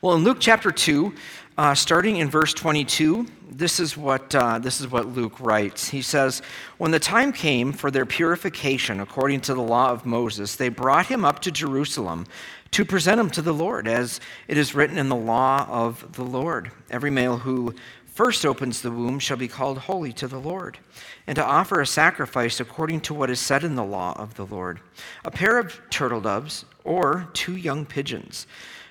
Well, in Luke chapter 2, uh, starting in verse 22, this is, what, uh, this is what Luke writes. He says, When the time came for their purification according to the law of Moses, they brought him up to Jerusalem to present him to the Lord, as it is written in the law of the Lord. Every male who first opens the womb shall be called holy to the Lord, and to offer a sacrifice according to what is said in the law of the Lord a pair of turtle doves or two young pigeons.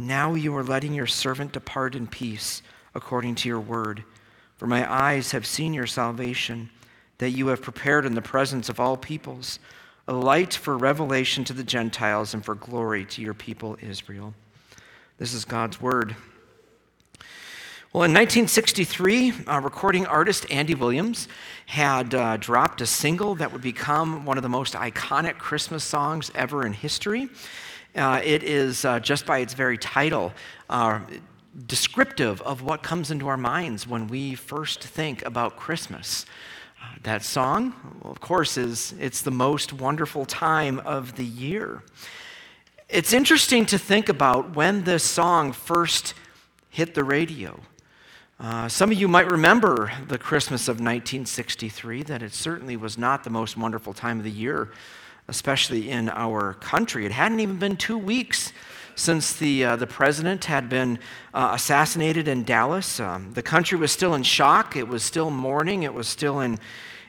now you are letting your servant depart in peace according to your word. For my eyes have seen your salvation, that you have prepared in the presence of all peoples a light for revelation to the Gentiles and for glory to your people Israel. This is God's word. Well, in 1963, uh, recording artist Andy Williams had uh, dropped a single that would become one of the most iconic Christmas songs ever in history. Uh, it is, uh, just by its very title, uh, descriptive of what comes into our minds when we first think about Christmas. Uh, that song, of course, is it's the most wonderful time of the year. It's interesting to think about when this song first hit the radio. Uh, some of you might remember the Christmas of 1963, that it certainly was not the most wonderful time of the year especially in our country. It hadn't even been two weeks since the, uh, the president had been uh, assassinated in Dallas. Um, the country was still in shock, it was still mourning, it was still in,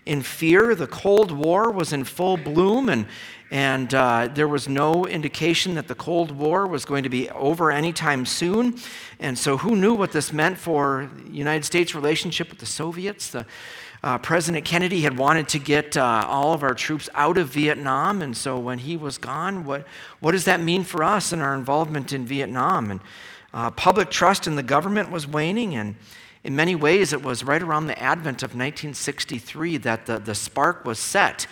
in fear. The Cold War was in full bloom, and, and uh, there was no indication that the Cold War was going to be over anytime soon. And so, who knew what this meant for the United States' relationship with the Soviets? The, uh, President Kennedy had wanted to get uh, all of our troops out of Vietnam, and so when he was gone, what, what does that mean for us and our involvement in Vietnam? And uh, public trust in the government was waning, and in many ways, it was right around the advent of 1963 that the, the spark was set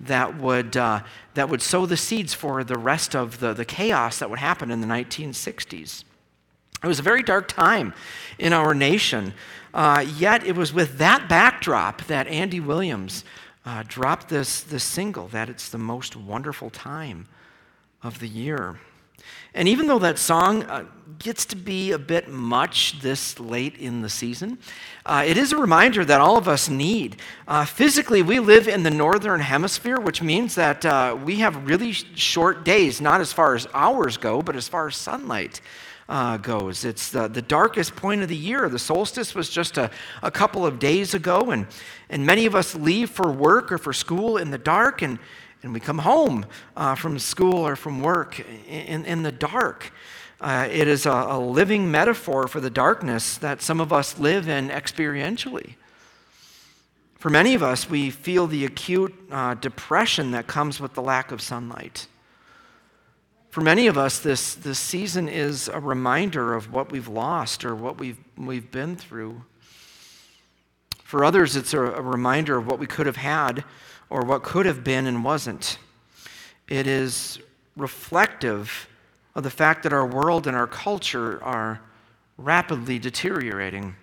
that would, uh, that would sow the seeds for the rest of the, the chaos that would happen in the 1960s. It was a very dark time in our nation. Uh, yet it was with that backdrop that Andy Williams uh, dropped this, this single that it's the most wonderful time of the year. And even though that song uh, gets to be a bit much this late in the season, uh, it is a reminder that all of us need. Uh, physically, we live in the northern hemisphere, which means that uh, we have really short days, not as far as hours go, but as far as sunlight uh, goes. It's the, the darkest point of the year. The solstice was just a, a couple of days ago, and, and many of us leave for work or for school in the dark, and, and we come home uh, from school or from work in, in the dark. Uh, it is a, a living metaphor for the darkness that some of us live in experientially. For many of us, we feel the acute uh, depression that comes with the lack of sunlight. For many of us, this, this season is a reminder of what we've lost or what we've, we've been through. For others, it's a, a reminder of what we could have had or what could have been and wasn't. It is reflective of the fact that our world and our culture are rapidly deteriorating.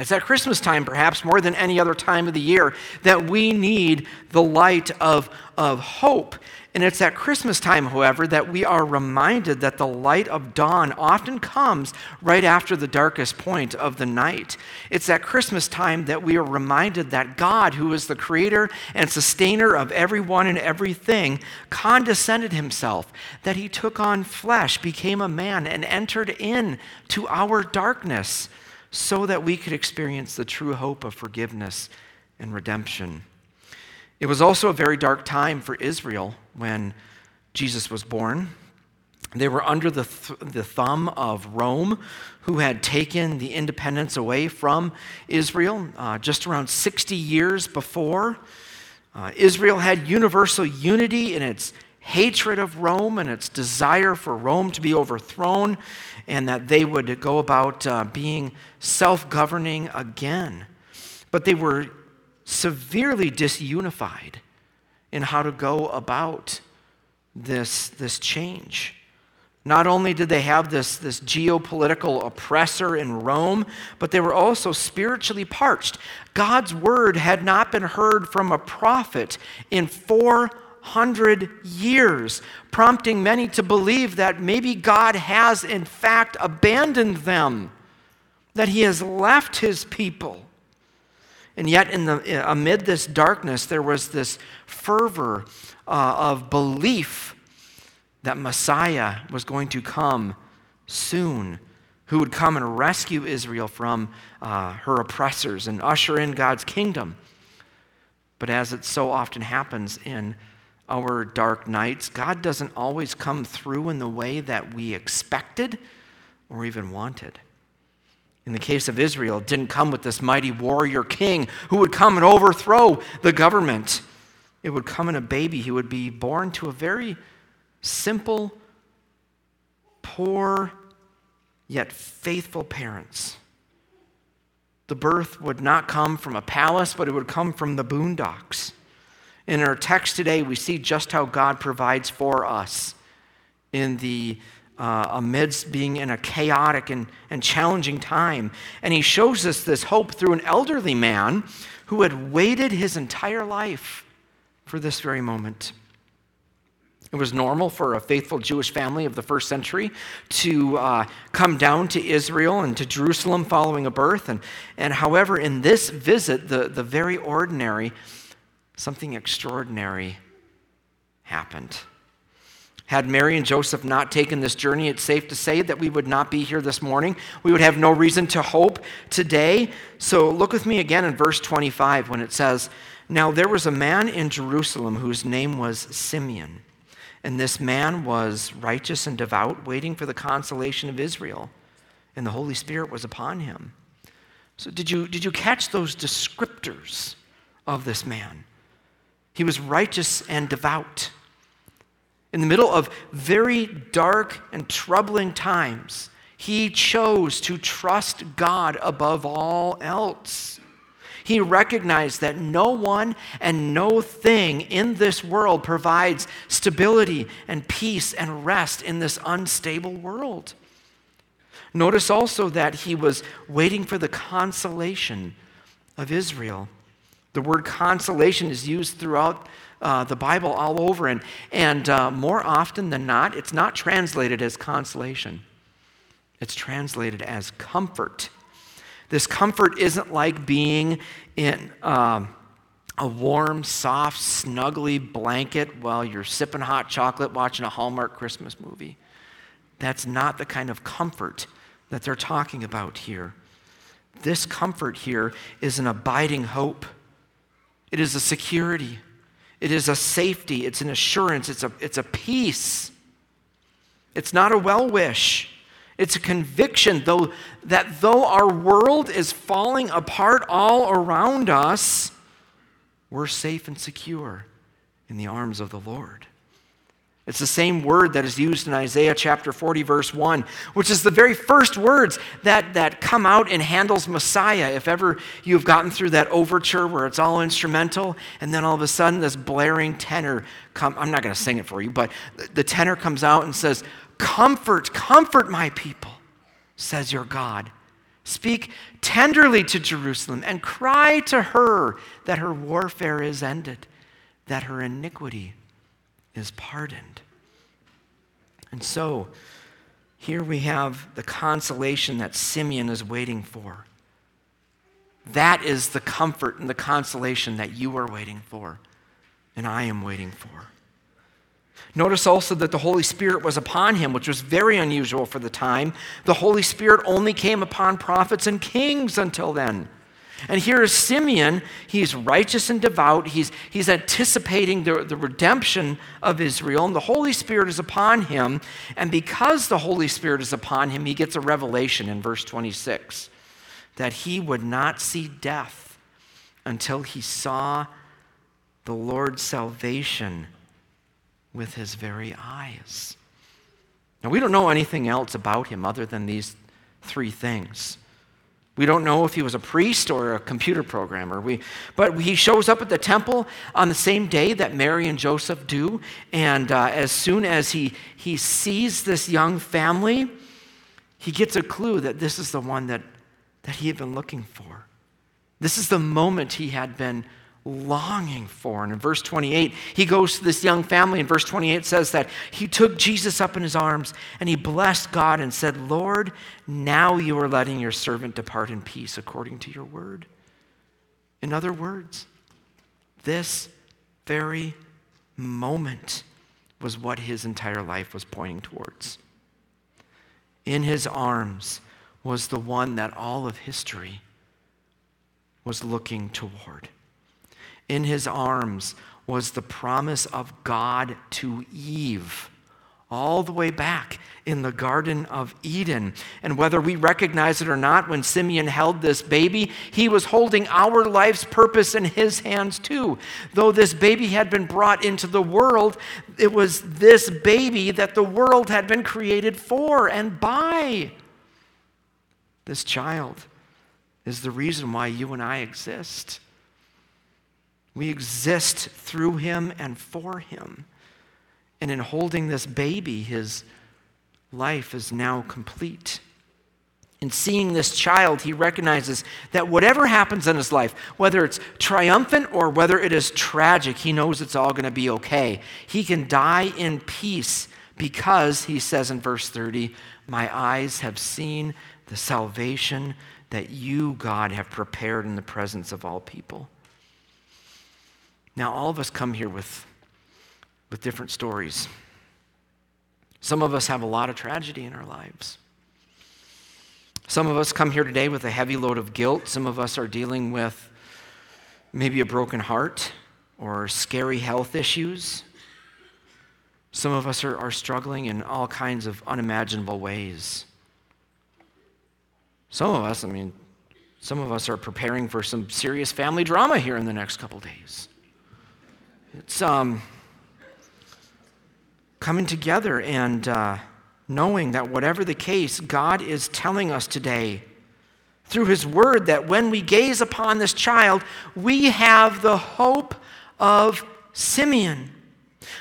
It's at Christmas time, perhaps more than any other time of the year, that we need the light of, of hope and it's at Christmas time, however, that we are reminded that the light of dawn often comes right after the darkest point of the night. It's at Christmas time that we are reminded that God, who is the creator and sustainer of everyone and everything, condescended himself, that he took on flesh, became a man, and entered into our darkness so that we could experience the true hope of forgiveness and redemption. It was also a very dark time for Israel when Jesus was born. They were under the, th- the thumb of Rome, who had taken the independence away from Israel uh, just around 60 years before. Uh, Israel had universal unity in its hatred of Rome and its desire for Rome to be overthrown, and that they would go about uh, being self governing again. But they were severely disunified in how to go about this, this change. Not only did they have this, this geopolitical oppressor in Rome, but they were also spiritually parched. God's word had not been heard from a prophet in 400 years, prompting many to believe that maybe God has, in fact, abandoned them, that he has left his people. And yet, in the, amid this darkness, there was this fervor uh, of belief that Messiah was going to come soon, who would come and rescue Israel from uh, her oppressors and usher in God's kingdom. But as it so often happens in our dark nights, God doesn't always come through in the way that we expected or even wanted. In the case of Israel, it didn't come with this mighty warrior king who would come and overthrow the government. It would come in a baby who would be born to a very simple, poor, yet faithful parents. The birth would not come from a palace, but it would come from the boondocks. In our text today, we see just how God provides for us in the uh, amidst being in a chaotic and, and challenging time. And he shows us this hope through an elderly man who had waited his entire life for this very moment. It was normal for a faithful Jewish family of the first century to uh, come down to Israel and to Jerusalem following a birth. And, and however, in this visit, the, the very ordinary, something extraordinary happened. Had Mary and Joseph not taken this journey, it's safe to say that we would not be here this morning. We would have no reason to hope today. So look with me again in verse 25 when it says, Now there was a man in Jerusalem whose name was Simeon. And this man was righteous and devout, waiting for the consolation of Israel. And the Holy Spirit was upon him. So, did you, did you catch those descriptors of this man? He was righteous and devout. In the middle of very dark and troubling times, he chose to trust God above all else. He recognized that no one and no thing in this world provides stability and peace and rest in this unstable world. Notice also that he was waiting for the consolation of Israel. The word consolation is used throughout uh, the Bible all over, and, and uh, more often than not, it's not translated as consolation, it's translated as comfort. This comfort isn't like being in um, a warm, soft, snuggly blanket while you're sipping hot chocolate watching a Hallmark Christmas movie. That's not the kind of comfort that they're talking about here. This comfort here is an abiding hope, it is a security, it is a safety, it's an assurance, it's a, it's a peace. It's not a well wish. It's a conviction though that though our world is falling apart all around us, we're safe and secure in the arms of the Lord. It's the same word that is used in Isaiah chapter 40, verse 1, which is the very first words that, that come out in Handel's Messiah. If ever you've gotten through that overture where it's all instrumental, and then all of a sudden this blaring tenor come, I'm not going to sing it for you, but the tenor comes out and says, Comfort, comfort my people, says your God. Speak tenderly to Jerusalem and cry to her that her warfare is ended, that her iniquity is pardoned. And so, here we have the consolation that Simeon is waiting for. That is the comfort and the consolation that you are waiting for, and I am waiting for. Notice also that the Holy Spirit was upon him, which was very unusual for the time. The Holy Spirit only came upon prophets and kings until then. And here is Simeon. He's righteous and devout. He's, he's anticipating the, the redemption of Israel, and the Holy Spirit is upon him. And because the Holy Spirit is upon him, he gets a revelation in verse 26 that he would not see death until he saw the Lord's salvation with his very eyes. Now, we don't know anything else about him other than these three things. We don't know if he was a priest or a computer programmer. We, but he shows up at the temple on the same day that Mary and Joseph do. And uh, as soon as he, he sees this young family, he gets a clue that this is the one that, that he had been looking for. This is the moment he had been longing for. And in verse 28, he goes to this young family. In verse 28 says that he took Jesus up in his arms and he blessed God and said, Lord, now you are letting your servant depart in peace according to your word. In other words, this very moment was what his entire life was pointing towards. In his arms was the one that all of history was looking toward in his arms was the promise of God to Eve all the way back in the Garden of Eden. And whether we recognize it or not, when Simeon held this baby, he was holding our life's purpose in his hands too. Though this baby had been brought into the world, it was this baby that the world had been created for and by. This child is the reason why you and I exist. We exist through him and for him. And in holding this baby, his life is now complete. In seeing this child, he recognizes that whatever happens in his life, whether it's triumphant or whether it is tragic, he knows it's all going to be okay. He can die in peace because, he says in verse 30, My eyes have seen the salvation that you, God, have prepared in the presence of all people. Now, all of us come here with, with different stories. Some of us have a lot of tragedy in our lives. Some of us come here today with a heavy load of guilt. Some of us are dealing with maybe a broken heart or scary health issues. Some of us are, are struggling in all kinds of unimaginable ways. Some of us, I mean, some of us are preparing for some serious family drama here in the next couple days. It's um, coming together and uh, knowing that whatever the case, God is telling us today through His Word that when we gaze upon this child, we have the hope of Simeon.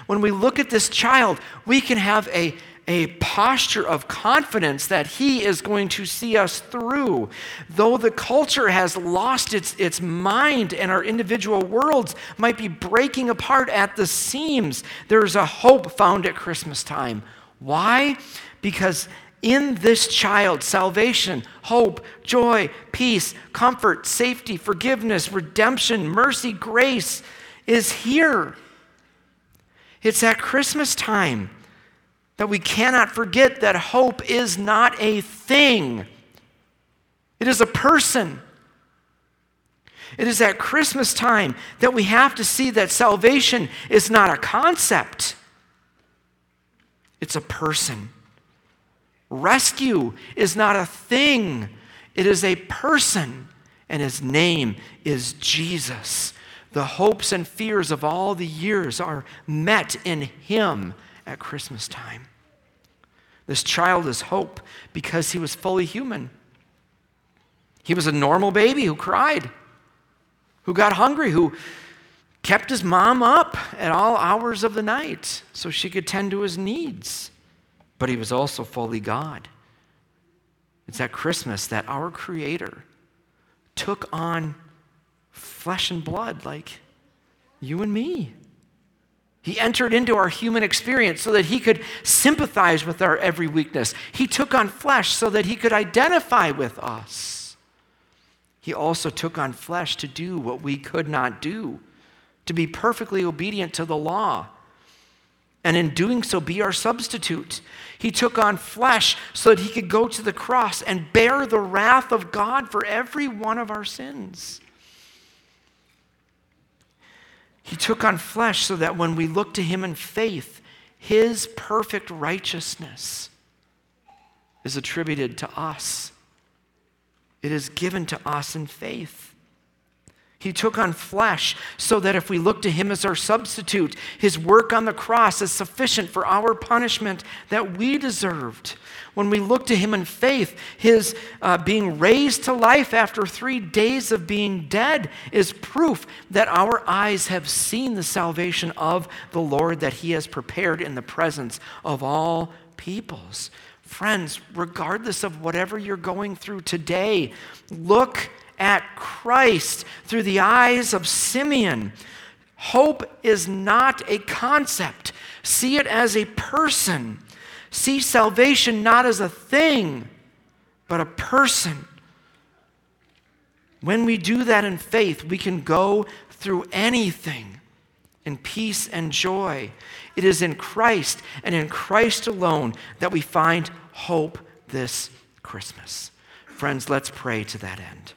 When we look at this child, we can have a a posture of confidence that He is going to see us through. Though the culture has lost its, its mind and our individual worlds might be breaking apart at the seams, there's a hope found at Christmas time. Why? Because in this child, salvation, hope, joy, peace, comfort, safety, forgiveness, redemption, mercy, grace is here. It's at Christmas time that we cannot forget that hope is not a thing, it is a person. It is at Christmas time that we have to see that salvation is not a concept, it's a person. Rescue is not a thing, it is a person, and his name is Jesus. The hopes and fears of all the years are met in him at Christmas time. This child is hope because he was fully human. He was a normal baby who cried, who got hungry, who kept his mom up at all hours of the night so she could tend to his needs. But he was also fully God. It's at Christmas that our Creator took on flesh and blood like you and me. He entered into our human experience so that he could sympathize with our every weakness. He took on flesh so that he could identify with us. He also took on flesh to do what we could not do, to be perfectly obedient to the law, and in doing so, be our substitute. He took on flesh so that he could go to the cross and bear the wrath of God for every one of our sins. He took on flesh so that when we look to him in faith, his perfect righteousness is attributed to us. It is given to us in faith. He took on flesh so that if we look to him as our substitute, his work on the cross is sufficient for our punishment that we deserved. When we look to him in faith, his uh, being raised to life after three days of being dead is proof that our eyes have seen the salvation of the Lord that he has prepared in the presence of all peoples. Friends, regardless of whatever you're going through today, look at Christ through the eyes of Simeon. Hope is not a concept, see it as a person. See salvation not as a thing, but a person. When we do that in faith, we can go through anything in peace and joy. It is in Christ and in Christ alone that we find hope this Christmas. Friends, let's pray to that end.